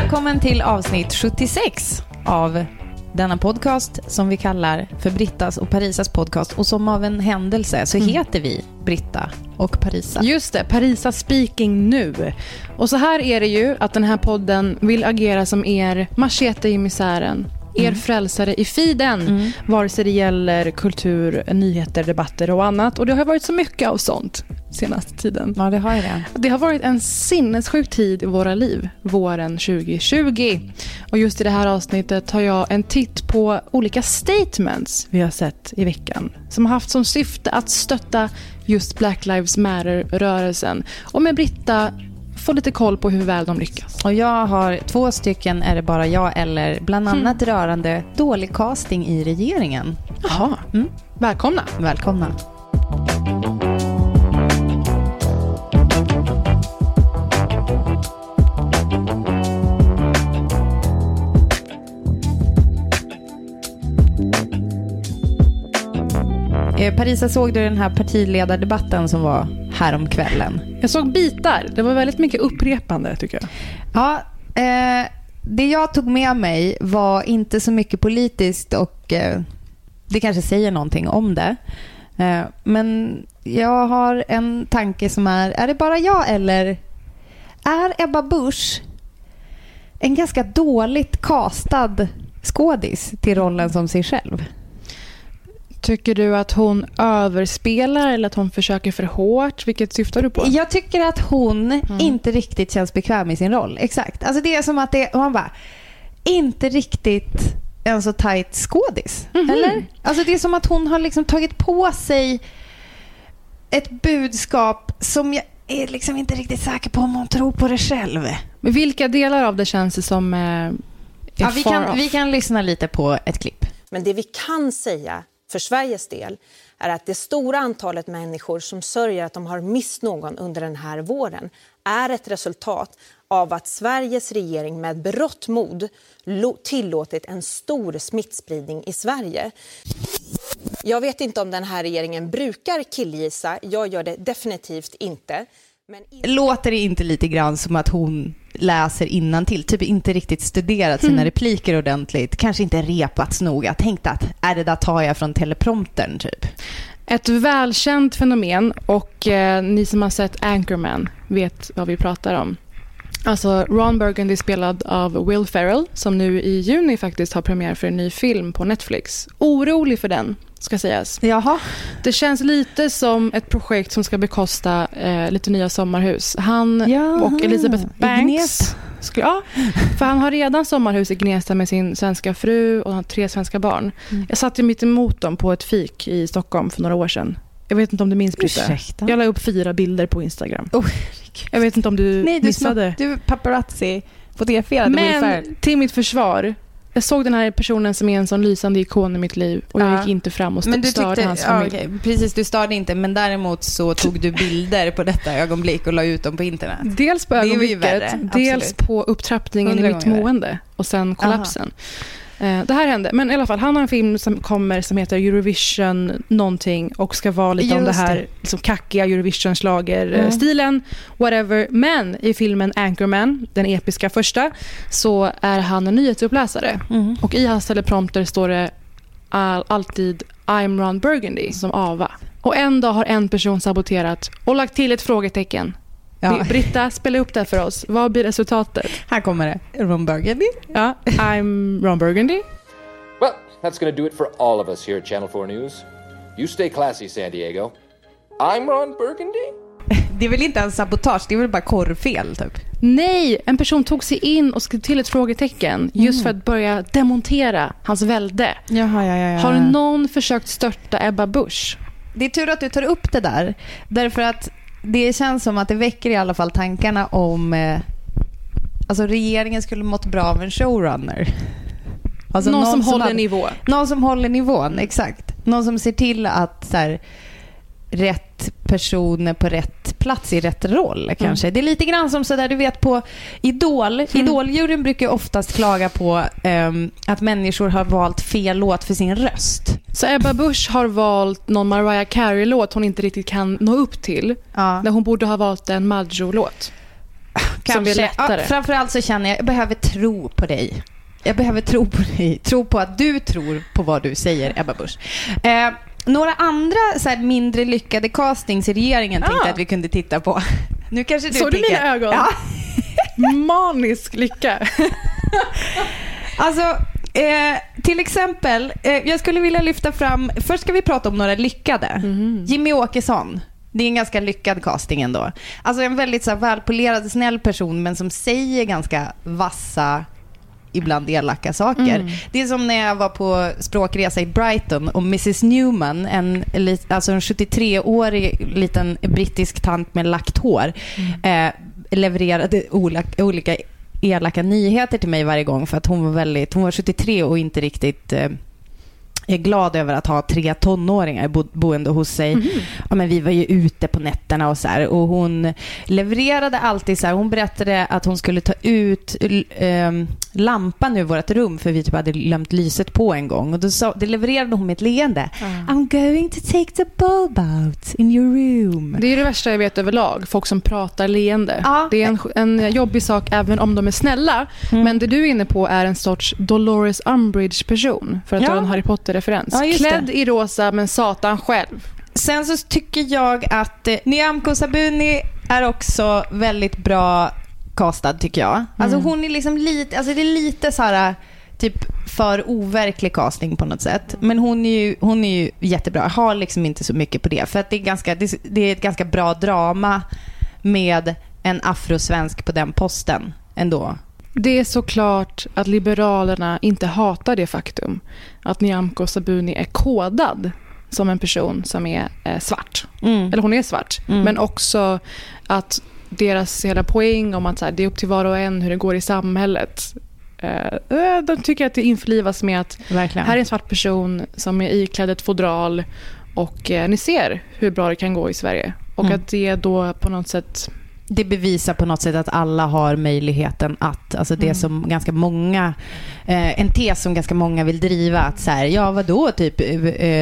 Välkommen till avsnitt 76 av denna podcast som vi kallar för Brittas och Parisas podcast. Och som av en händelse så heter vi Britta och Parisa. Just det, Parisa speaking nu. Och så här är det ju att den här podden vill agera som er machete i misären. Er frälsare i feeden, vare sig det gäller kultur, nyheter, debatter och annat. Och det har varit så mycket av sånt senaste tiden. Ja, det har det. Det har varit en sinnessjuk tid i våra liv, våren 2020. Och just i det här avsnittet tar jag en titt på olika statements vi har sett i veckan. Som har haft som syfte att stötta just Black Lives Matter-rörelsen. Och med Britta få lite koll på hur väl de lyckas. Och jag har två stycken, är det bara jag eller bland annat rörande dålig casting i regeringen. Jaha, Mm. välkomna. Välkomna. Eh, Parisa, såg du den här partiledardebatten som var häromkvällen? Jag såg bitar. Det var väldigt mycket upprepande tycker jag. Ja, eh, det jag tog med mig var inte så mycket politiskt och eh, det kanske säger någonting om det. Eh, men jag har en tanke som är, är det bara jag eller är Ebba Busch en ganska dåligt castad skådis till rollen som sig själv? Tycker du att hon överspelar eller att hon försöker för hårt? Vilket syftar du på? Jag tycker att hon inte riktigt känns bekväm i sin roll. Exakt. Alltså det är som att det, man bara, inte riktigt en så tajt skådis. Eller? Alltså det är som att hon har liksom tagit på sig ett budskap som jag är liksom inte riktigt säker på om hon tror på det själv. Men vilka delar av det känns det som eh, är Ja, vi, far kan, off? vi kan lyssna lite på ett klipp. Men det vi kan säga för Sveriges del är att det stora antalet människor som sörjer att de har mist någon under den här våren är ett resultat av att Sveriges regering med berått mod tillåtit en stor smittspridning i Sverige. Jag vet inte om den här regeringen brukar killgissa. Jag gör det definitivt inte. Men Låter det inte lite grann som att hon läser till Typ inte riktigt studerat sina repliker ordentligt. Kanske inte repats noga. Tänkt att, är det där tar jag från telepromptern typ. Ett välkänt fenomen och eh, ni som har sett Anchorman vet vad vi pratar om. Alltså Ron Burgundy spelad av Will Ferrell som nu i juni faktiskt har premiär för en ny film på Netflix. Orolig för den, ska sägas. Jaha. Det känns lite som ett projekt som ska bekosta eh, lite nya sommarhus. Han Jaha, och Elizabeth Banks. Skulle, ja, för han har redan sommarhus i Gnesta med sin svenska fru och han har tre svenska barn. Mm. Jag satt ju mitt emot dem på ett fik i Stockholm för några år sedan. Jag vet inte om du minns Britta? Jag la upp fyra bilder på Instagram. Oh, Jag vet inte om du Nej, du, missade. du paparazzi fotograferade. Men till mitt försvar, jag såg den här personen som är en sån lysande ikon i mitt liv och jag Ja. gick inte fram och Men du störde tyckte, hans ja, familj. okej, precis, du störde inte, men däremot så tog du bilder på detta ögonblick och la ut dem på internet. Dels på ögonblicket, värre, dels på upptrappningen i mitt mående och sen kollapsen. Eh, Det här hände. Men i alla fall, han har en film som kommer som heter Eurovision någonting och ska vara lite om det Just här det. liksom kackiga Eurovision Mm. stilen whatever. Men i filmen Anchorman, den episka första, så är han en nyhetsuppläsare. Mm. Och i hans teleprompter står det all, alltid I'm Ron Burgundy som Ava. Och en dag har en person saboterat och lagt till ett frågetecken. Ja. Britta, spela upp det för oss. Vad blir resultatet? Här kommer det. Ron Burgundy. Ja, I'm Ron Burgundy. Well, that's to do it for all of us here at Channel 4 News. You stay classy, San Diego. I'm Ron Burgundy. Det är väl inte ens sabotage, det är väl bara korrfel typ. Nej, en person tog sig in och skrev till ett frågetecken just för att börja demontera hans välde. Jaha, ja, ja, ja. Har någon försökt störta Ebba Busch? Det är tur att du tar upp det där. Därför att det känns som att det väcker i alla fall tankarna om... Eh, alltså regeringen skulle mått bra av en showrunner. Alltså någon, som håller hade- nivå. Någon som håller nivån, exakt. Någon som ser till att så här, rätt person är på rätt plats i rätt roll kanske. Det är lite grann som sådär, du vet på Idol. Idoljuryn brukar oftast klaga på ehm, att människor har valt fel låt för sin röst. Så Ebba Busch har valt någon Mariah Carey-låt hon inte riktigt kan nå upp till. Ja. När hon borde ha valt en Maggio-låt. Lättare. Ja, framförallt så känner jag, jag behöver tro på dig. Jag behöver tro på dig. Tro på att du tror på vad du säger, Ebba Busch. Eh, några andra så här, mindre lyckade castings i regeringen tänkte Ah. jag att vi kunde titta på. Nu kanske du Såg du mina ögon? Ja. Manisk lycka. Alltså, eh, till exempel, eh, jag skulle vilja lyfta fram, först ska vi prata om några lyckade. Jimmy Åkesson. Det är en ganska lyckad casting ändå. Alltså en väldigt så här, välpolerad, snäll person men som säger ganska vassa, ibland elaka saker. Det är som när jag var på språkresa i Brighton och Mrs Newman, en, alltså en 73-årig liten brittisk tant med lagt hår, eh, levererade olika, olika elaka nyheter till mig varje gång för att hon var väldigt, hon var 73 och inte riktigt eh, är glad över att ha tre tonåringar bo, boende hos sig. Ja, men vi var ju ute på nätterna och så här, och hon levererade alltid så här, hon berättade att hon skulle ta ut ehm, lampan ur vårt rum för vi typ hade glömt lyset på en gång och då sa, det levererade hon med ett leende. I'm going to take the bulb out in your room. Det är det värsta jag vet överlag. Folk som pratar leende. Ja. Det är en, en jobbig sak även om de är snälla. Men det du är inne på är en sorts Dolores Umbridge-person. För att Ja. dra en Harry Potter-referens. Ja, Klädd det. i rosa men satan själv. Sen så tycker jag att eh, Nyamko Sabuni är också väldigt bra castad tycker jag. Alltså hon är liksom lite, alltså det är lite så här typ för overklig casting på något sätt. Men hon är ju, hon är ju jättebra. Jag har liksom inte så mycket på det. För att det är, ganska, det är ett ganska bra drama med en afrosvensk på den posten ändå. Det är såklart att Liberalerna inte hatar det faktum att Nyamko Sabuni är kodad som en person som är eh, svart. Mm. Eller hon är svart. Men också att deras hela poäng om att så här, det är upp till var och en hur det går i samhället. Eh, eh, de tycker att det införlivas med att Verkligen. här är en svart person som är iklädd ett fodral och eh, ni ser hur bra det kan gå i Sverige. Och Mm. att det då på något sätt det bevisar på något sätt att alla har möjligheten att, alltså det som ganska många, eh, en tes som ganska många vill driva, att så här, ja vadå typ, eh,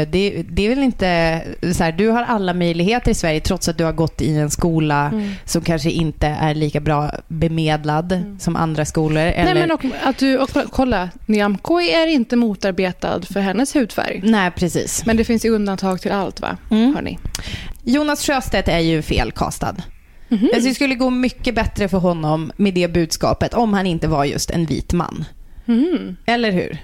det, det är väl inte, så här, du har alla möjligheter i Sverige trots att du har gått i en skola som kanske inte är lika bra bemedlad som andra skolor. Eller, Nej, men och, att du, och, kolla, Nyamko är inte motarbetad för hennes hudfärg. Nej, precis. Men det finns ju undantag till allt va? Mm. Hörni. Jonas Sjöstedt är ju felkastad. Mhm. Alltså, det skulle gå mycket bättre för honom med det budskapet om han inte var just en vit man. Mhm. Eller hur?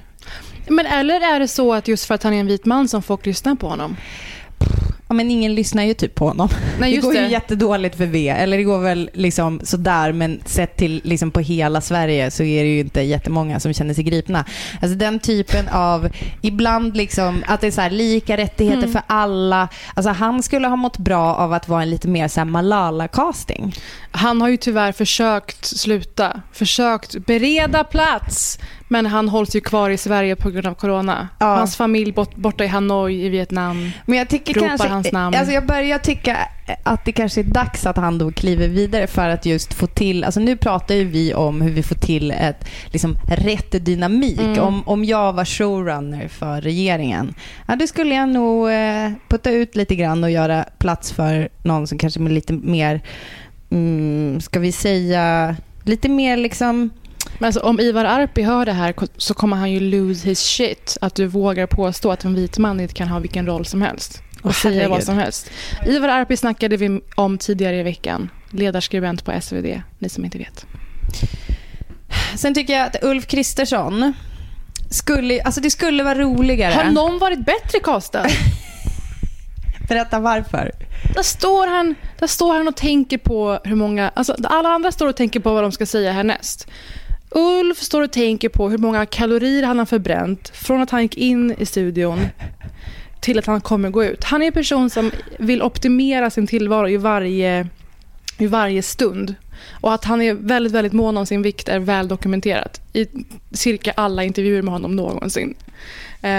Men eller är det så att just för att han är en vit man som folk lyssnar på honom? Ja, men ingen lyssnar ju typ på honom. Nej, det går det. ju jättedåligt för V. Eller det går väl liksom sådär, men sett till liksom på hela Sverige så är det ju inte jättemånga som känner sig gripna. Alltså den typen av, ibland liksom att det är så här lika rättigheter Mm. för alla. Alltså han skulle ha mått bra av att vara en lite mer så Malala-casting. Han har ju tyvärr försökt sluta, försökt bereda plats. Men han hålls ju kvar i Sverige på grund av corona. Ja. Hans familj bort, borta i Hanoi i Vietnam. Men jag tycker Ropar kanske, hans namn. Alltså jag börjar tycka att det kanske är dags att han då kliver vidare för att just få till, alltså nu pratar ju vi om hur vi får till ett, liksom rätt dynamik. Mm. Om, om jag var showrunner för regeringen, ja då skulle jag nog eh, putta ut lite grann och göra plats för någon som kanske med lite mer, mm, ska vi säga, lite mer liksom Men alltså, om Ivar Arpi hör det här så kommer han ju lose his shit. Att du vågar påstå att en vit man inte kan ha vilken roll som helst. Och Åh, säga herregud. vad som helst. Ivar Arpi snackade vi om tidigare i veckan. Ledarskribent på SvD, ni som inte vet. Sen tycker jag att Ulf Kristersson skulle, alltså det skulle vara roligare. Har någon varit bättre castad? Berätta varför. Där står, han, där står han och tänker på hur många... Alltså, alla andra står och tänker på vad de ska säga härnäst. Ulf står och tänker på hur många kalorier han har förbränt från att han gick in i studion till att han kommer gå ut. Han är en person som vill optimera sin tillvaro i varje, i varje stund. Och att han är väldigt, väldigt mån om sin vikt är väl dokumenterat i cirka alla intervjuer med honom någonsin. Eh,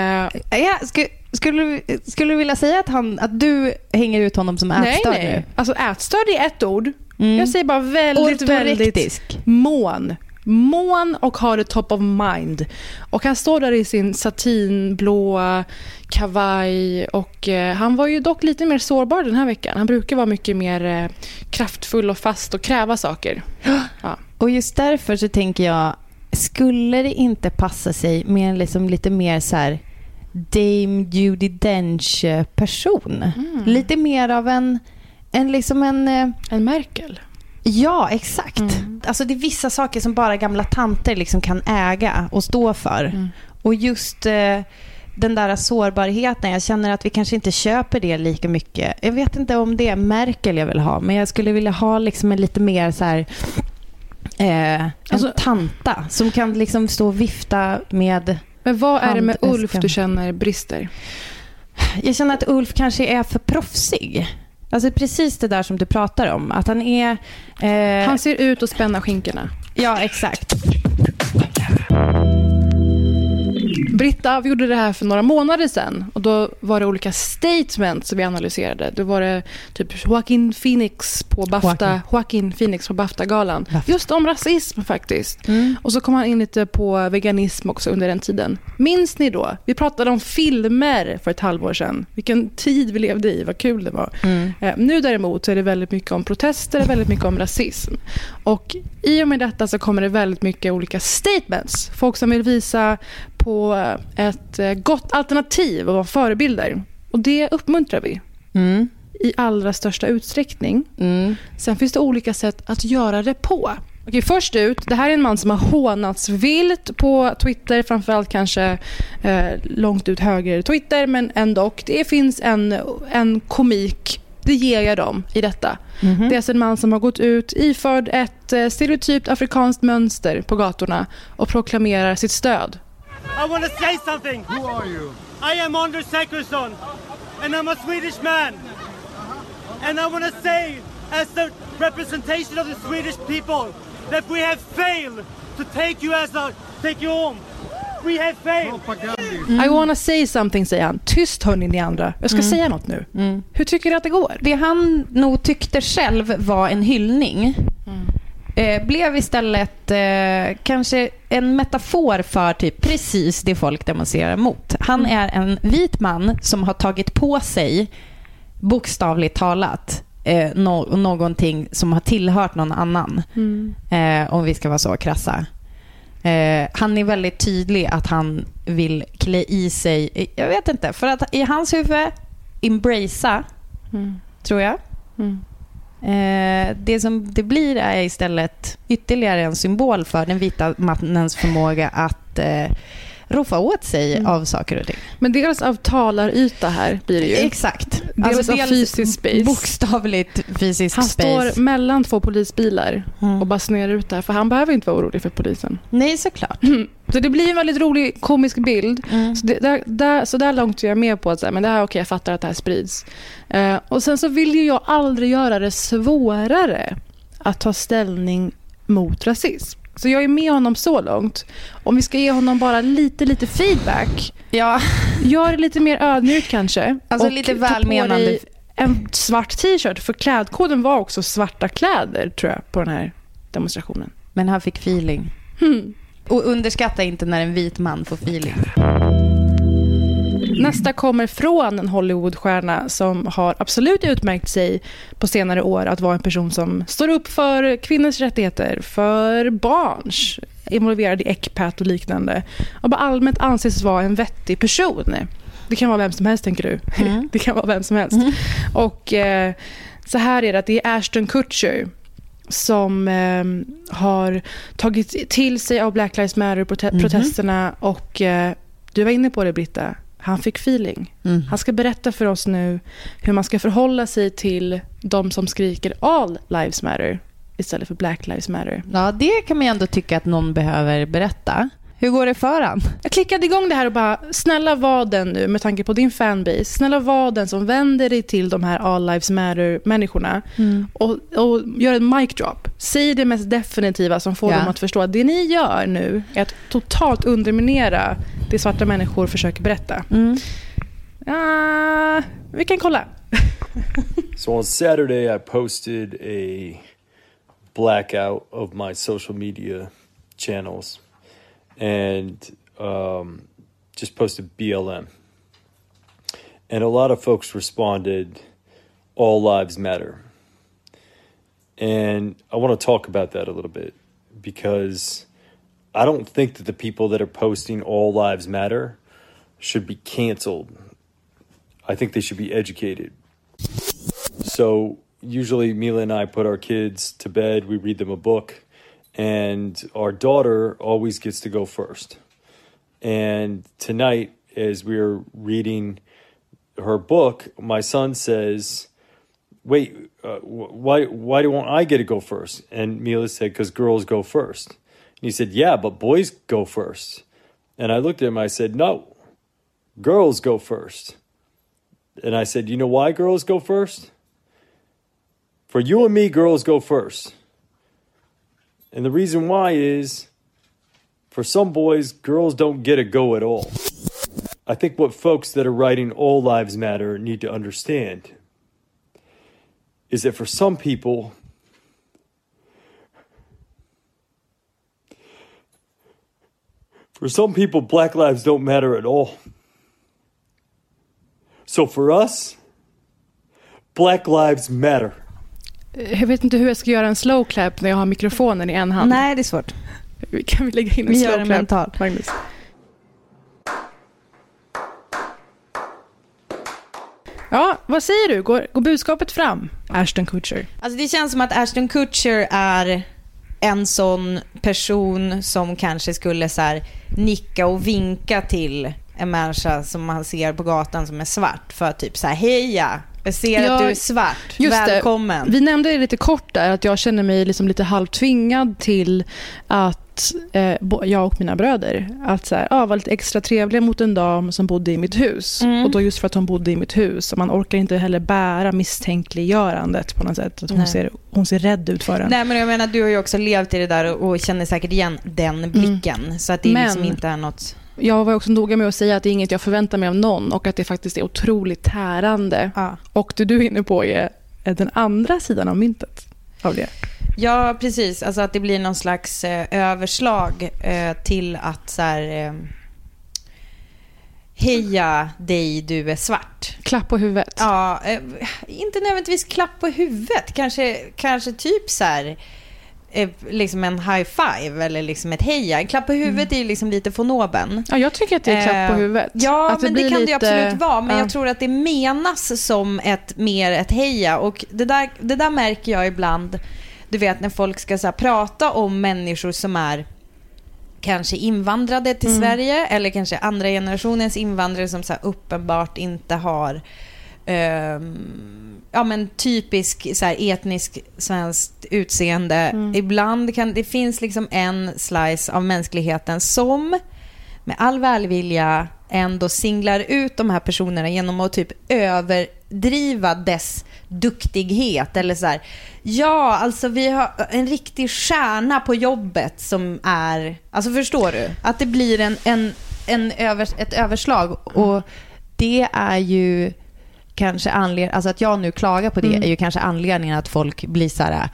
Ja, skulle, skulle, du- skulle du vilja säga att, han, att du hänger ut honom som nej, ätstörd nej. nu? Alltså ätstörd är ett ord. Mm. Jag säger bara väldigt, väldigt mån. Mån och har det top of mind. Och han står där i sin satinblåa kavaj och eh, han var ju dock lite mer sårbar den här veckan. Han brukar vara mycket mer eh, kraftfull och fast och kräva saker. Ja. Och just därför så tänker jag, skulle det inte passa sig med en liksom lite mer så här Dame Judi Dench-person? Mm. Lite mer av en, en liksom en... eh, En Merkel. Ja, exakt. Mm. Alltså det är vissa saker som bara gamla tanter liksom kan äga och stå för. Mm. Och just eh, den där sårbarheten, jag känner att vi kanske inte köper det lika mycket. Jag vet inte om det är Merkel jag vill ha, men jag skulle vilja ha liksom en lite mer så här... Eh, Alltså- en tanta som kan liksom stå och vifta med... Men vad är det med. Ulf du känner brister? Jag känner att Ulf kanske är för proffsig. Alltså precis det där som du pratar om. Att han är... Eh, Han ser ut att spänna skinkorna. Ja, exakt. Britta, vi gjorde det här för några månader sedan och då var det olika statements som vi analyserade. Då var det typ Joaquin Phoenix på Bafta, Joaquin. Joaquin Phoenix på Bafta-galan. Bafta. Just om rasism faktiskt. Mm. Och så kom han in lite på veganism också under den tiden. Minns ni då? Vi pratade om filmer för ett halvår sedan. Vilken tid vi levde i, vad kul det var. Mm. Eh, Nu däremot så är det väldigt mycket om protester, väldigt mycket om rasism. Och i och med detta så kommer det väldigt mycket olika statements. Folk som vill visa på ett eh, gott alternativ och vara förebilder. Och det uppmuntrar vi Mm. i allra största utsträckning. Mm. Sen finns det olika sätt att göra det på. Okej, först ut, det här är en man som har hånats vilt på Twitter, framförallt kanske eh, långt ut höger Twitter, men ändå. Det finns en, en komik, det ger jag dem i detta. Mhm. Det är alltså en man som har gått ut iförd ett eh, stereotypt afrikanskt mönster på gatorna och proklamerar sitt stöd. I want to say something. Who are you? I am Anders Säkersson, and I'm a Swedish man. And I want to say, as the representation of the Swedish people, that we have failed to take you as a take you home. We have failed. I wanna say something, säger han. Tyst hörni ni andra. Jag ska säga något nu. Mm. Hur tycker du att det går? Det han nog tyckte själv var en hyllning eh, blev istället eh, kanske en metafor för typ precis det folk demonstrerar mot. Han är en vit man som har tagit på sig, bokstavligt talat, eh, no- någonting som har tillhört någon annan. Eh, om vi ska vara så krassa. Eh, han är väldigt tydlig att han vill klä i sig, jag vet inte, för att i hans huvud, embracea, Mm. tror jag. Mm. Eh, det som det blir är istället ytterligare en symbol för den vita mannens förmåga att eh, roffa åt sig Mm. av saker och ting. Men dels av talaryta här blir det ju. Exakt. Alltså Dels av fysisk space. Bokstavligt fysisk Han space. står mellan två polisbilar Mm. och basunerar ut där, för han behöver inte vara orolig för polisen. Nej, såklart. Så det blir en väldigt rolig komisk bild. Mm. Så, det, där, där, så där långt är jag med på att säga, men det här, okej, jag fattar att det här sprids. Eh, och sen så vill ju jag aldrig göra det svårare att ta ställning mot rasism. Så jag är med honom så långt. Om vi ska ge honom bara lite, lite feedback. Ja, Gör det lite mer ödmjukt kanske. Alltså och lite välmenande. En svart t-shirt, för klädkoden var också svarta kläder tror jag på den här demonstrationen. men han fick feeling. Hmm. Och underskatta inte när en vit man får feeling. Nästa kommer från en Hollywoodstjärna som har absolut utmärkt sig på senare år att vara en person som står upp för kvinnors rättigheter, för barns, involverad i ECPAT och liknande. Och bara allmänt anses vara en vettig person. Det kan vara vem som helst, tänker du. Mm. Det kan vara vem som helst. Och eh, så här är det, att det är Ashton Kutcher som eh, har tagit till sig av Black Lives Matter-protesterna och eh, du var inne på det Britta, han fick feeling. Mm. Han ska berätta för oss nu hur man ska förhålla sig till de som skriker all lives matter istället för Black lives matter. Ja, det kan man ju ändå tycka att någon behöver berätta. Hur går det för han? Jag klickade igång det här och bara, snälla var den nu med tanke på din fanbase. Snälla var den som vänder dig till de här all lives matter-människorna och, och gör en mic drop. Säg det mest definitiva som får Ja. dem att förstå att det ni gör nu är att totalt underminera det svarta människor försöker berätta. Mm. Ah, vi kan kolla. So on Saturday, I posted a blackout of my social media channels and um, just posted BLM. And a lot of folks responded, All Lives Matter. And I want to talk about that a little bit because I don't think that the people that are posting All Lives Matter should be canceled. I think they should be educated. So usually Mila and I put our kids to bed, we read them a book, and our daughter always gets to go first. And tonight, as we were reading her book, my son says, "Wait, uh, wh- why why don't I get to go first? And Mila said, "Because girls go first. And he said, "Yeah, but boys go first. And I looked at him. I said, "No, girls go first. And I said, You know why girls go first? For you and me, girls go first. And the reason why is for some boys, girls don't get a go at all. I think what folks that are writing All Lives Matter need to understand is that for some people, for some people, black lives don't matter at all. So for us, Black Lives Matter. Jag vet inte hur jag ska göra en slow clap när jag har mikrofonen i en hand. Nej, det är svårt. Kan vi lägga in en Vi slow gör en clap? mental. Magnus. Ja, vad säger du? Går, går budskapet fram, Ashton Kutcher? Alltså det känns som att Ashton Kutcher är en sån person som kanske skulle så här nicka och vinka till en människa som man ser på gatan som är svart för typ så här heja, jag ser Ja, att du är svart, Just det. välkommen. Vi nämnde det lite kort där, att jag känner mig liksom lite halvtvingad till att eh, jag och mina bröder att så här, ah, vara lite extra trevliga mot en dam som bodde i mitt hus. Mm. Och då just för att hon bodde i mitt hus. Och man orkar inte heller bära misstänkliggörandet på något sätt. Att hon, Nej. ser, hon ser rädd ut för en. Nej men jag menar du har ju också levt i det där och, och känner säkert igen den blicken. Så att det Men- liksom inte är något... Jag var också noga med att säga att det är inget jag förväntar mig av någon och att det faktiskt är otroligt tärande. Ja. Och det du är inne på är den andra sidan av myntet av det. Ja, precis. Alltså att det blir någon slags eh, överslag eh, till att så här... Eh, Heja dig, du är svart. Klapp på huvudet. Ja, eh, inte nödvändigtvis klapp på huvudet. Kanske, kanske typ så här... Eh, liksom en high five eller liksom ett heja. En klapp på huvudet är ju liksom lite von oben. Ja, jag tycker att det är klapp på Eh, huvudet. Ja, att men det kan det lite- absolut vara. Men ja. jag tror att det menas som ett mer ett heja. Och det där, det där märker jag ibland, du vet när folk ska så här, prata om människor som är kanske invandrade till Mm. Sverige eller kanske andra generationens invandrare som så uppenbart inte har ja, men typisk så här, etnisk svenskt utseende. Mm. Ibland kan det finns liksom en slice av mänskligheten som med all välvilja ändå singlar ut de här personerna genom att typ överdriva dess duktighet. Eller så här, ja, alltså vi har en riktig stjärna på jobbet som är... Alltså förstår du? Att det blir en, en, en över, ett överslag. Och det är ju kanske anledningen, alltså att jag nu klagar på det Mm. är ju kanske anledningen att folk blir så här,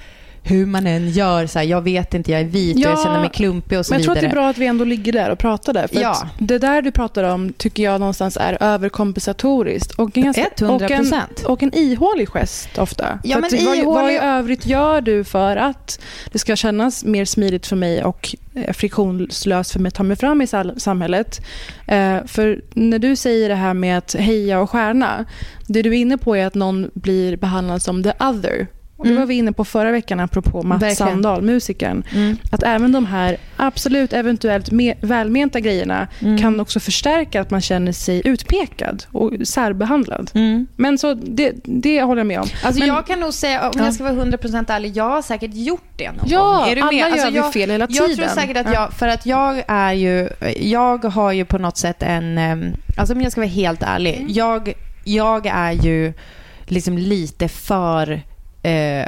hur man än gör, så här, jag vet inte, jag är vit och jag känner mig klumpig och så men jag tror vidare. att det är bra att vi ändå ligger där och pratar där. För Ja. det där du pratar om tycker jag någonstans är överkompensatoriskt. Och en, ganska, 100%. och en, och en ihålig gest ofta. Ja, För men att vad, vad i ihålig- övrigt gör du för att det ska kännas mer smidigt för mig och eh, friktionslöst för mig att ta mig fram i samhället? Eh, för när du säger det här med att heja och stjärna, det du är inne på är att någon blir behandlad som the other. Och det Mm. var vi inne på förra veckan apropå Mats Verkligen. Sandahl, musikern. Mm. Att även de här absolut eventuellt me- välmenta grejerna Mm. kan också förstärka att man känner sig utpekad och särbehandlad. Mm. Men så det, det håller jag med om. Alltså Men- jag kan nog säga, om Ja. jag ska vara 100% ärlig, jag har säkert gjort det någon Ja, gång. Är du alla med? gör Alltså vi jag, fel hela Jag tror tiden. säkert att Ja. jag, för att jag är ju, jag har ju på något sätt en, em, alltså om jag ska vara helt ärlig, Mm. jag, jag är ju liksom lite för eh,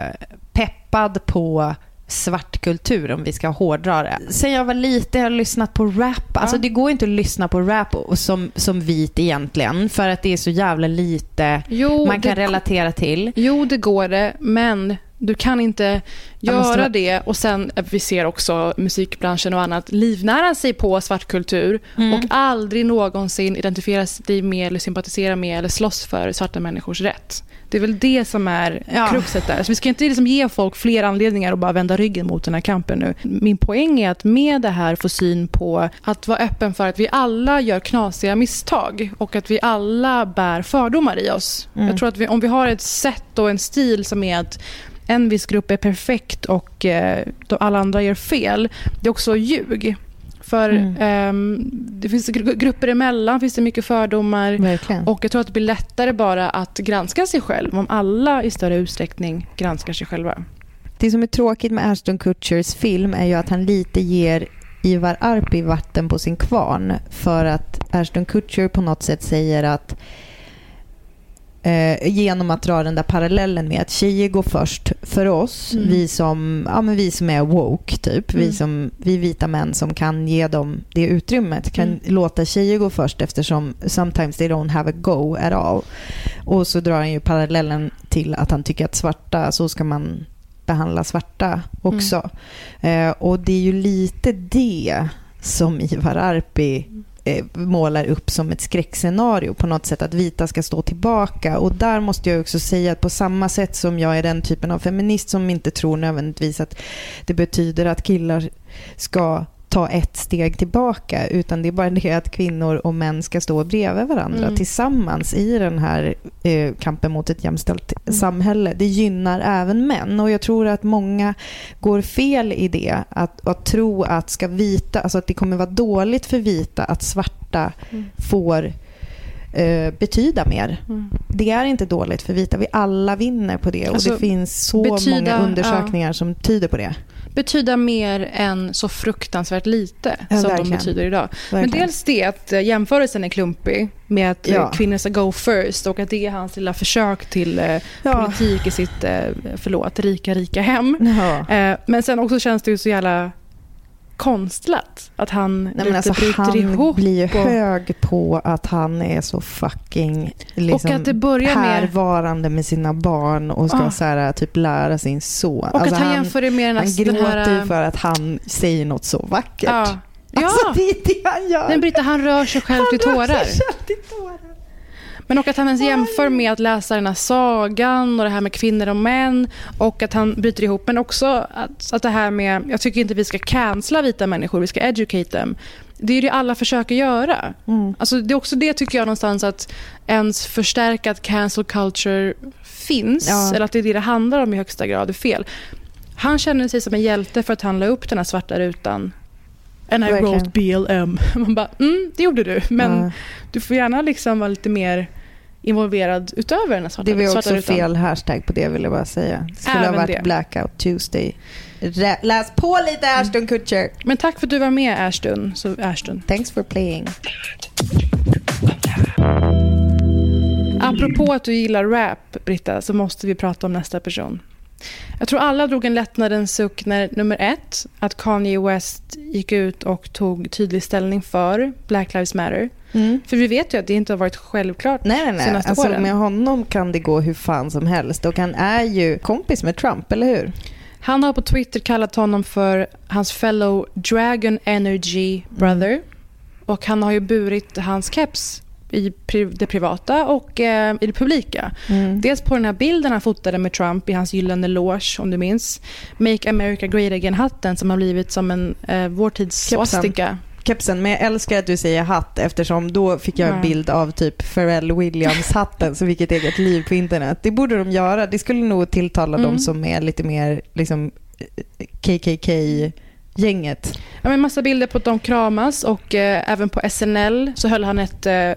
peppad på svartkultur om vi ska hårdra det. Sen jag var liten har jag lyssnat på rap. Alltså Ja. det går inte att lyssna på rap som, som vit egentligen för att det är så jävla lite Jo, man kan relatera till. jo, det går det, men du kan inte göra vara- det och sen, eh, vi ser också musikbranschen och annat, livnära sig på svartkultur Mm. och aldrig någonsin identifiera sig med eller sympatisera med eller slåss för svarta människors rätt. Det är väl det som är Ja. kruxet där. Så vi ska inte liksom ge folk fler anledningar att bara vända ryggen mot den här kampen nu. Min poäng är att med det här få syn på att vara öppen för att vi alla gör knasiga misstag och att vi alla bär fördomar i oss. Mm. Jag tror att vi, om vi har ett sätt och en stil som är att en viss grupp är perfekt och eh, alla andra gör fel, det är också ljug. För Mm. ehm, det finns gru- grupper emellan finns det mycket fördomar. Verkligen. Och jag tror att det blir lättare bara att granska sig själv om alla i större utsträckning granskar sig själva. Det som är tråkigt med Ashton Kutchers film är ju att han lite ger Ivar Arpi vatten på sin kvarn för att Ashton Kutcher på något sätt säger att eh, genom att dra den där parallellen med att tjejer går först för oss, Mm. vi, som, ja, men vi som är woke typ, vi, Mm. som, vi vita män som kan ge dem det utrymmet, kan Mm. låta tjejer gå först eftersom sometimes they don't have a go at all. Och så drar han ju parallellen till att han tycker att svarta, så ska man behandla svarta också. Eh, och det är ju lite det som Ivar Arpi eh, målar upp som ett skräckscenario på något sätt, att vita ska stå tillbaka. Och där måste jag också säga att på samma sätt som jag är den typen av feminist som inte tror nödvändigtvis att det betyder att killar ska ta ett steg tillbaka utan det är bara det att kvinnor och män ska stå bredvid varandra Mm. tillsammans i den här eh, kampen mot ett jämställt Mm. samhälle. Det gynnar även män och jag tror att många går fel i det. Att, att tro att ska vita, alltså att det kommer vara dåligt för vita att svarta Mm. får eh, betyda mer. Mm. Det är inte dåligt för vita. Vi alla vinner på det och Alltså, det finns så betyda- många undersökningar som tyder på det. Betyda mer än så fruktansvärt lite Ja, som de verkligen. betyder idag. Men Verkligen. dels det att eh, jämförelsen är klumpig med att eh, Ja. kvinnor ska go first och att det är hans lilla försök till eh, Ja. politik i sitt, eh, förlåt, rika, rika hem. Eh, men sen också känns det ju så jävla konstlat att han Nej, men alltså, bryter han ihop. blir ju och- hög på att han är så fucking liksom, Och att det börjar med- härvarande med sina barn och ska Ah. så här, typ lära sin son. Och Alltså, att han, jämför det med den, han här- den gråter för att han säger något så vackert. Ja. Alltså ja. det är det han gör. Men Britta, han rör sig själv till Han rör sig tårar. själv till tårar. Men och att han ens jämför med att läsa den här sagan och det här med kvinnor och män och att han bryter ihop. Men också att, att det här med, jag tycker inte vi ska cancella vita människor, vi ska educate them. Det är det alla försöker göra. Mm. Alltså det är också det tycker jag någonstans att ens förstärkat cancel culture finns, Ja. eller att det är det det handlar om i högsta grad är fel. Han känner sig som en hjälte för att han la upp den här svarta rutan. And I Verkligen. wrote BLM. Man bara, mm, det gjorde du. Men Ja. du får gärna liksom vara lite mer involverad utöver den här svarta, Det var också rutan. fel hashtag på det vill jag bara säga. Det skulle Även ha varit det. Blackout Tuesday. Rä- Läs på lite Ashton Kutcher. Men tack för att du var med Ashton. Så Ashton. Thanks for playing. Apropå att du gillar rap, Britta, så måste vi prata om nästa person. Jag tror alla drog en lättnadens suck när nummer ett, att Kanye West gick ut och tog tydlig ställning för Black Lives Matter. Mm. För vi vet ju att det inte har varit självklart Nej, nej, nej. senaste Alltså, åren. med honom kan det gå hur fan som helst. Och han är ju kompis med Trump, eller hur? Han har på Twitter kallat honom för hans fellow Dragon Energy brother. Och han har ju burit hans keps i det privata och eh, i det publika. Mm. Dels på den här bilden han fotade med Trump i hans gyllene loge, om du minns. Make America Great Again-hatten som har blivit som en eh, vår tids swastika. Kepsen, men jag älskar att du säger hatt eftersom då fick jag en bild av typ Pharrell Williams-hatten som fick ett eget liv på internet. Det borde de göra. Det skulle nog tilltala Mm. de som är lite mer liksom KKK-gänget. Ja, men massa bilder på att de kramas och eh, även på SNL så höll han ett eh,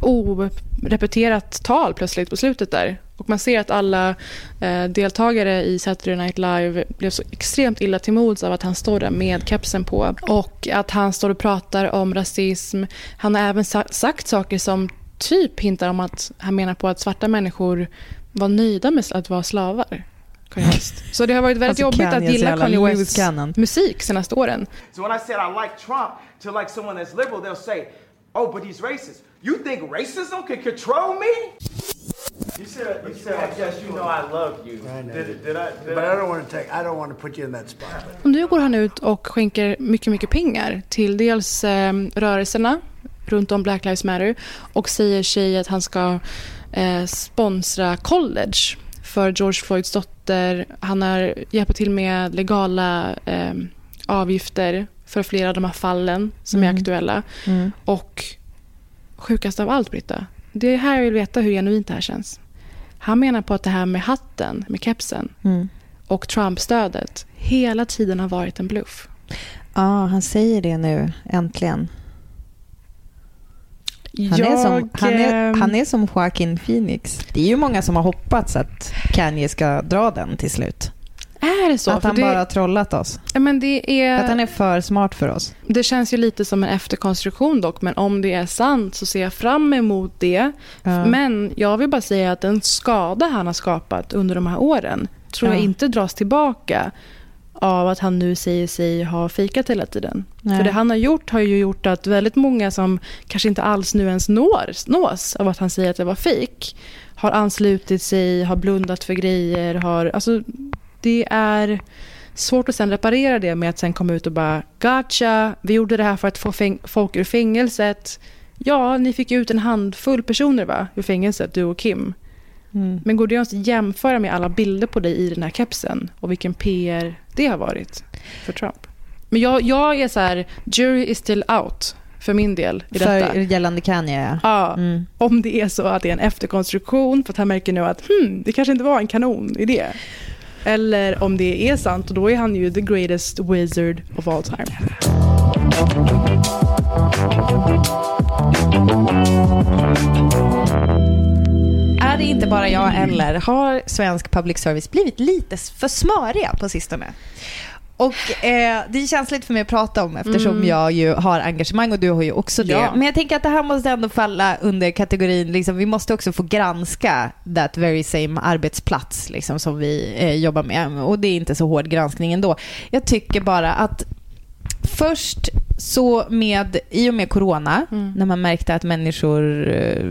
orepeterat tal plötsligt på slutet där. Och man ser att alla eh, deltagare i Saturday Night Live blev så extremt illa till mods av att han står där med kepsen på. Och att han står och pratar om rasism. Han har även sa- sagt saker som typ hintar om att han menar på att svarta människor var nöjda med att vara slavar. Så det har varit väldigt Alltså, jobbigt att gilla Kanye Wests musik senaste åren. So when I said I like Trump to like someone that's liberal, they'll say, "Oh, but he's racist." You think racism can control me? You said, you said, I guess you know I love you. Did, did I? Did But I don't want to take. I don't want to put you in that spot. Nu går han ut och skänker mycket, mycket pengar till dels eh, rörelserna runt om Black Lives Matter och säger sig att han ska eh, sponsra college för George Floyds dotter. Han har hjälpt till med legala eh, avgifter för flera av de här fallen som är Mm. aktuella. Mm. Och sjukast av allt, Britta, det är här jag vill veta hur genuint det här känns. Han menar på att det här med hatten, med kepsen Mm. och Trump-stödet hela tiden har varit en bluff. Ja, han säger det nu, äntligen. Han, är som, han, är, ehm, han är som Joaquin Phoenix. Det är ju många som har hoppats att Kanye ska dra den till slut. Är det så? att För han det, bara har trollat oss. ja, men det, är, Att han är för smart för oss. det känns ju lite som en efterkonstruktion dock, men om det är sant så ser jag fram emot det. Ja. Men jag vill bara säga att den skada han har skapat under de här åren tror jag Ja. inte dras tillbaka av att han nu säger sig ha fikat hela tiden. Nej. För det han har gjort har ju gjort att väldigt många som kanske inte alls nu ens når, nås av att han säger att det var fik har anslutit sig, har blundat för grejer, har... Alltså, det är svårt att sen reparera det med att sen komma ut och bara gotcha, vi gjorde det här för att få folk ur fängelset. Ja, ni fick ut en handfull personer va, ur fängelset, du och Kim. Mm. Men går det att jämföra med alla bilder på dig i den här kepsen och vilken PR det har varit för Trump? Men jag, jag är så här, jury is still out för min del i detta. För gällande Kanye, ja. Ja, Mm. om det är så att det är en efterkonstruktion för att han märker nu att hmm, det kanske inte var en kanonidé. Eller om det är sant och då är han ju the greatest wizard of all time. Är det inte bara jag eller har svensk public service blivit lite för smöriga på sistone? Och eh, det är känsligt för mig att prata om eftersom Mm. jag ju har engagemang och du har ju också det. Ja. Men jag tänker att det här måste ändå falla under kategorin, liksom, vi måste också få granska that very same arbetsplats liksom, som vi eh, jobbar med. Och det är inte så hård granskning ändå. Jag tycker bara att Först så med, i och med corona, Mm. när man märkte att människor, eh,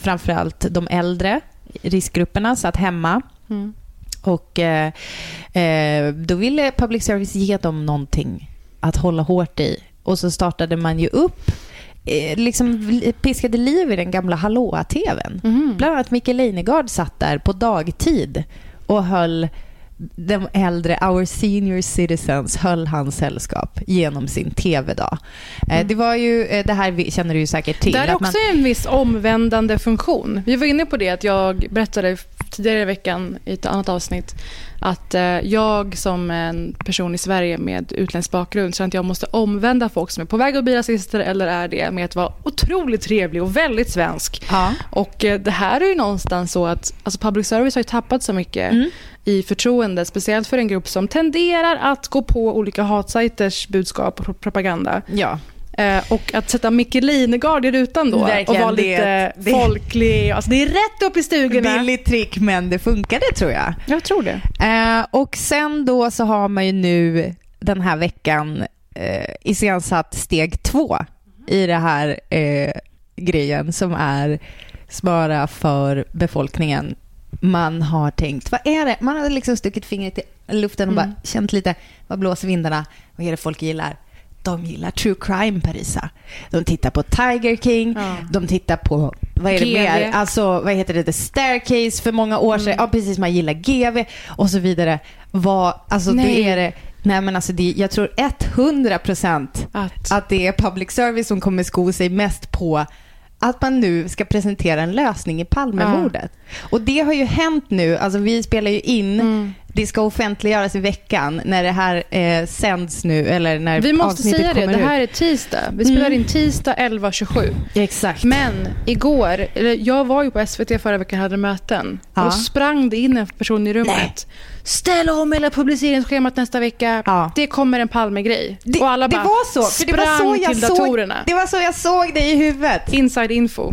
framförallt de äldre, riskgrupperna, satt hemma. Mm. Och eh, eh, då ville public service ge dem någonting att hålla hårt i. Och så startade man ju upp, eh, liksom piskade liv i den gamla hallåa-tvn. Mhm. Bland annat Micke Leijnegard satt där på dagtid och höll de äldre, our senior citizens, höll hans sällskap genom sin tv-dag. Eh, Det var ju, eh, det här känner du ju säkert till. Det är att man- också en viss omvändande funktion. Vi var inne på det att jag berättade tidigare i veckan i ett annat avsnitt att eh, jag som en person i Sverige med utländsk bakgrund känner att jag måste omvända folk som är på väg att bli rasister eller är det med att vara otroligt trevlig och väldigt svensk. Ja. Och det här är ju någonstans så att alltså public service har ju tappat så mycket Mm. I förtroende, speciellt för en grupp som tenderar att gå på olika hatsajters budskap och propaganda. Ja. Eh, och att sätta Micke Leijnegard i rutan då Verkligen, och vara det- lite det- folklig. Alltså det är rätt upp i stugorna. Billigt trick, men det funkade tror jag. Jag tror det. Eh, och sen då så har man ju nu den här veckan eh, iscensatt steg två i det här eh, grejen som är smöra för befolkningen man har tänkt, vad är det? Man har liksom stuckit fingret i luften och Mm. bara känt lite, vad blåser vindarna? Vad är det folk gillar? De gillar true crime, Parisa. De tittar på Tiger King, Ja. de tittar på, vad är det GV. mer? Alltså, vad heter det? The Staircase för många år sedan. Mm. Ja, precis. Man gillar GV och så vidare. Vad, alltså, Nej. det är det. Nej, men alltså, det, jag tror 100 procent Att, att det är public service som kommer sko sig mest på att man nu ska presentera en lösning i Palmemordet. Och det har ju hänt nu, alltså vi spelar ju in, Mm. det ska offentliggöras i veckan när det här eh, sänds nu, eller när vi måste säga det, det här ut. är tisdag. Vi spelar Mm. in tisdag 11.27. Exakt. Men igår, eller jag var ju på SVT förra veckan och hade möten. Ja. Och då sprang det in en person i rummet. Ställ om hela publiceringsschemat nästa vecka. Ja. Det kommer en Palme-grej. det, och alla det bara var så, för det var så jag till såg, datorerna. det var så jag såg dig i huvudet. Inside info.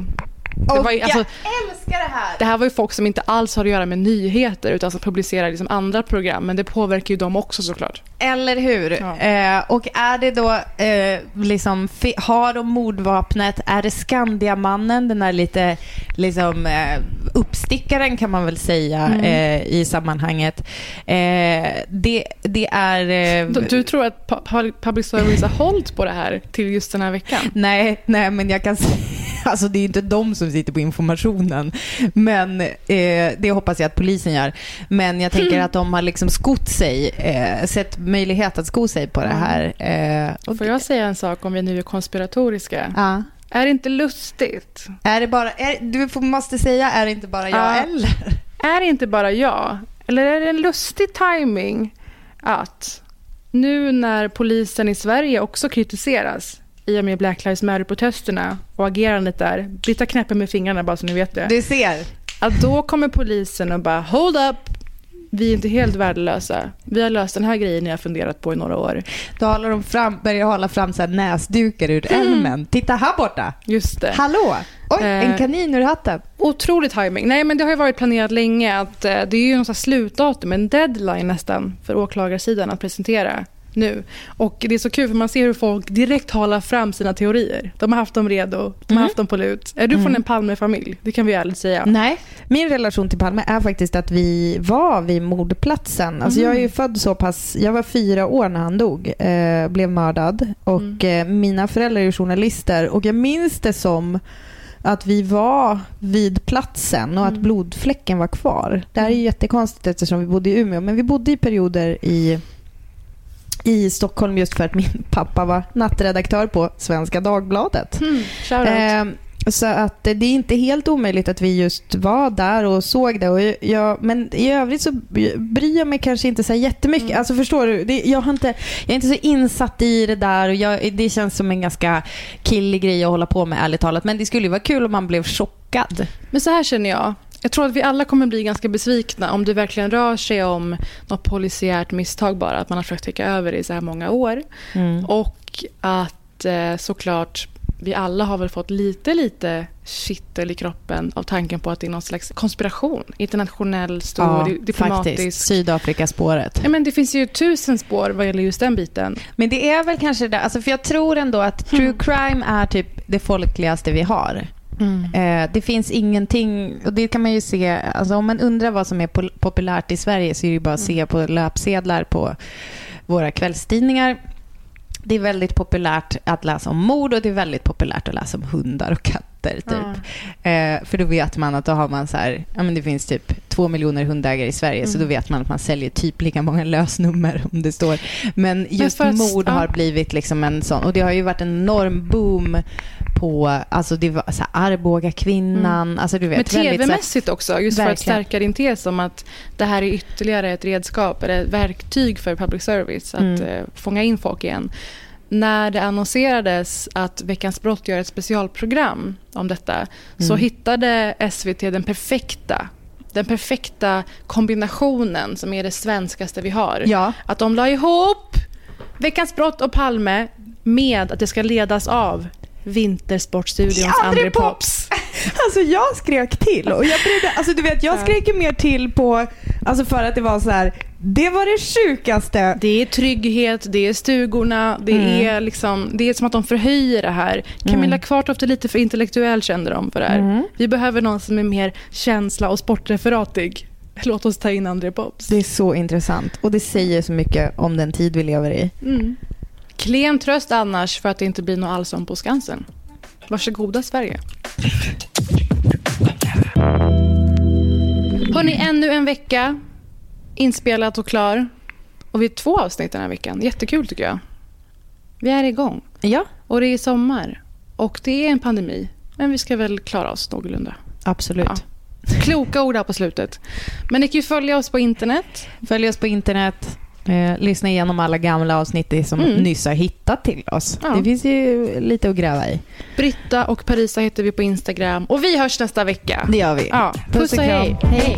Det, var ju, alltså, jag älskar det här. det här var ju folk som inte alls har att göra med nyheter utan som publicerar liksom andra program. Men det påverkar ju dem också såklart. Eller hur? Ja. Eh, och är det då, eh, liksom, har de mordvapnet? Är det Skandiamannen, den där lite liksom, eh, uppstickaren kan man väl säga Mm. eh, i sammanhanget. Eh, det, det är... Eh, Du, du tror att pu- pu- public service har hållit på det här till just den här veckan? Nej, nej, men jag kan säga, alltså det är inte de som sitter på informationen. Men eh, det hoppas jag att polisen gör. Men jag tänker att de har liksom skott sig, eh, sett möjlighet att sko sig på det här. Eh, och Får jag säga en sak om vi nu är konspiratoriska? Ja. Är det inte lustigt? Är det bara, är, du får- måste säga, är det inte bara jag Ja. eller? Är det inte bara jag? Eller är det en lustig timing att nu när polisen i Sverige också kritiseras i och med Black Lives Matter-protesterna och agerandet där, Britta knäpper med fingrarna bara så ni vet det, Du ser. att då kommer polisen och bara hold up, vi är inte helt värdelösa. Vi har löst den här grejen jag har funderat på i några år. Då håller de fram, börjar hålla fram så näsdukar ur älmen. Titta här borta. Just det. Hallå! Oj, en Eh. kanin ur hatten. Otrolig timing. Nej, men det har ju varit planerat länge att eh, det är ju slags slutdatum, en deadline nästan för åklagarsidan att presentera nu. Och det är så kul för man ser hur folk direkt håller fram sina teorier. De har haft dem redo, de har haft dem på lut. Är du från en Palmefamilj? Det kan vi ärligt säga. Nej, min relation till Palme är faktiskt att vi var vid mordplatsen. Alltså jag är ju född så pass, jag var fyra år när han dog, eh, blev mördad och eh, mina föräldrar är journalister och jag minns det som att vi var vid platsen och att blodfläcken var kvar. Det här är ju jättekonstigt eftersom vi bodde i Umeå, men vi bodde i perioder i i Stockholm just för att min pappa var nattredaktör på Svenska Dagbladet. Mm, så att det är inte helt omöjligt att vi just var där och såg det. Och jag, men i övrigt så bryr jag mig kanske inte så jättemycket. Mm. Alltså förstår du? Det, jag, har inte, jag är inte så insatt i det där. Och jag, det känns som en ganska killig grej att hålla på med ärligt talat. Men det skulle ju vara kul om man blev chockad. Men så här känner jag. Jag tror att vi alla kommer bli ganska besvikna om det verkligen rör sig om något polisiärt misstag bara. Att man har försökt täcka över det i så här många år. Och att eh, såklart vi alla har väl fått lite, lite kittel i kroppen av tanken på att det är någon slags konspiration. Internationell, stor, di- diplomatisk. faktiskt. Sydafrikaspåret. Ja, men det finns ju tusen spår vad gäller just den biten. Men det är väl kanske det, alltså för jag tror ändå att true crime är typ det folkligaste vi har. Eh, det finns ingenting, och det kan man ju se, alltså om man undrar vad som är populärt i Sverige så är det ju bara att se på löpsedlar på våra kvällstidningar. Det är väldigt populärt att läsa om mord och det är väldigt populärt att läsa om hundar och katter. Typ. Eh, för då vet man att då har man så här, ja, men det finns typ två miljoner hundägare i Sverige så då vet man att man säljer typ lika många lösnummer om det står. Men just att- mord ja. har blivit liksom en sån, och det har ju varit en enorm boom på, alltså det var så här, Arboga kvinnan, alltså du vet. Men tv-mässigt också, just för att Verkligen. stärka din tes om att det här är ytterligare ett redskap eller ett verktyg för public service att Mm. eh, fånga in folk igen. När det annonserades att Veckans brott gör ett specialprogram om detta så Mm. hittade SVT den perfekta den perfekta kombinationen som är det svenskaste vi har. Ja. Att de la ihop Veckans brott och Palme med att det ska ledas av Vintersportstudions André Pops. Alltså jag skrek till och jag brydde, alltså du vet jag skrek ju mer till på Alltså för att det var så här, det var det sjukaste. Det är trygghet, det är stugorna, det, Mm. är, liksom, det är som att de förhöjer det här. Camilla Mm. Kvartoft är lite för intellektuell kände de för det här. Mm. Vi behöver någon som är mer känsla och sportreferatig. Låt oss ta in André Pops. Det är så intressant och det säger så mycket om den tid vi lever i. Mm. Klen tröst annars för att det inte blir något Allsång på Skansen. Varsågoda Sverige. Hörni, ännu en vecka inspelat och klar. Och vi är två avsnitt den här veckan. Jättekul tycker jag. Vi är igång. Ja. Och det är sommar. Och det är en pandemi. Men vi ska väl klara oss någorlunda. Absolut. Ja. Kloka ord här på slutet. Men ni kan ju följa oss på internet. Följ oss på internet. Eh, lyssna igenom alla gamla avsnitt som Mm. nyss har hittat till oss. Ja. Det finns ju lite att gräva i. Britta och Parisa heter vi på Instagram. Och vi hörs nästa vecka. Det gör vi. Ja, Puss puss och och hej. kram. hej.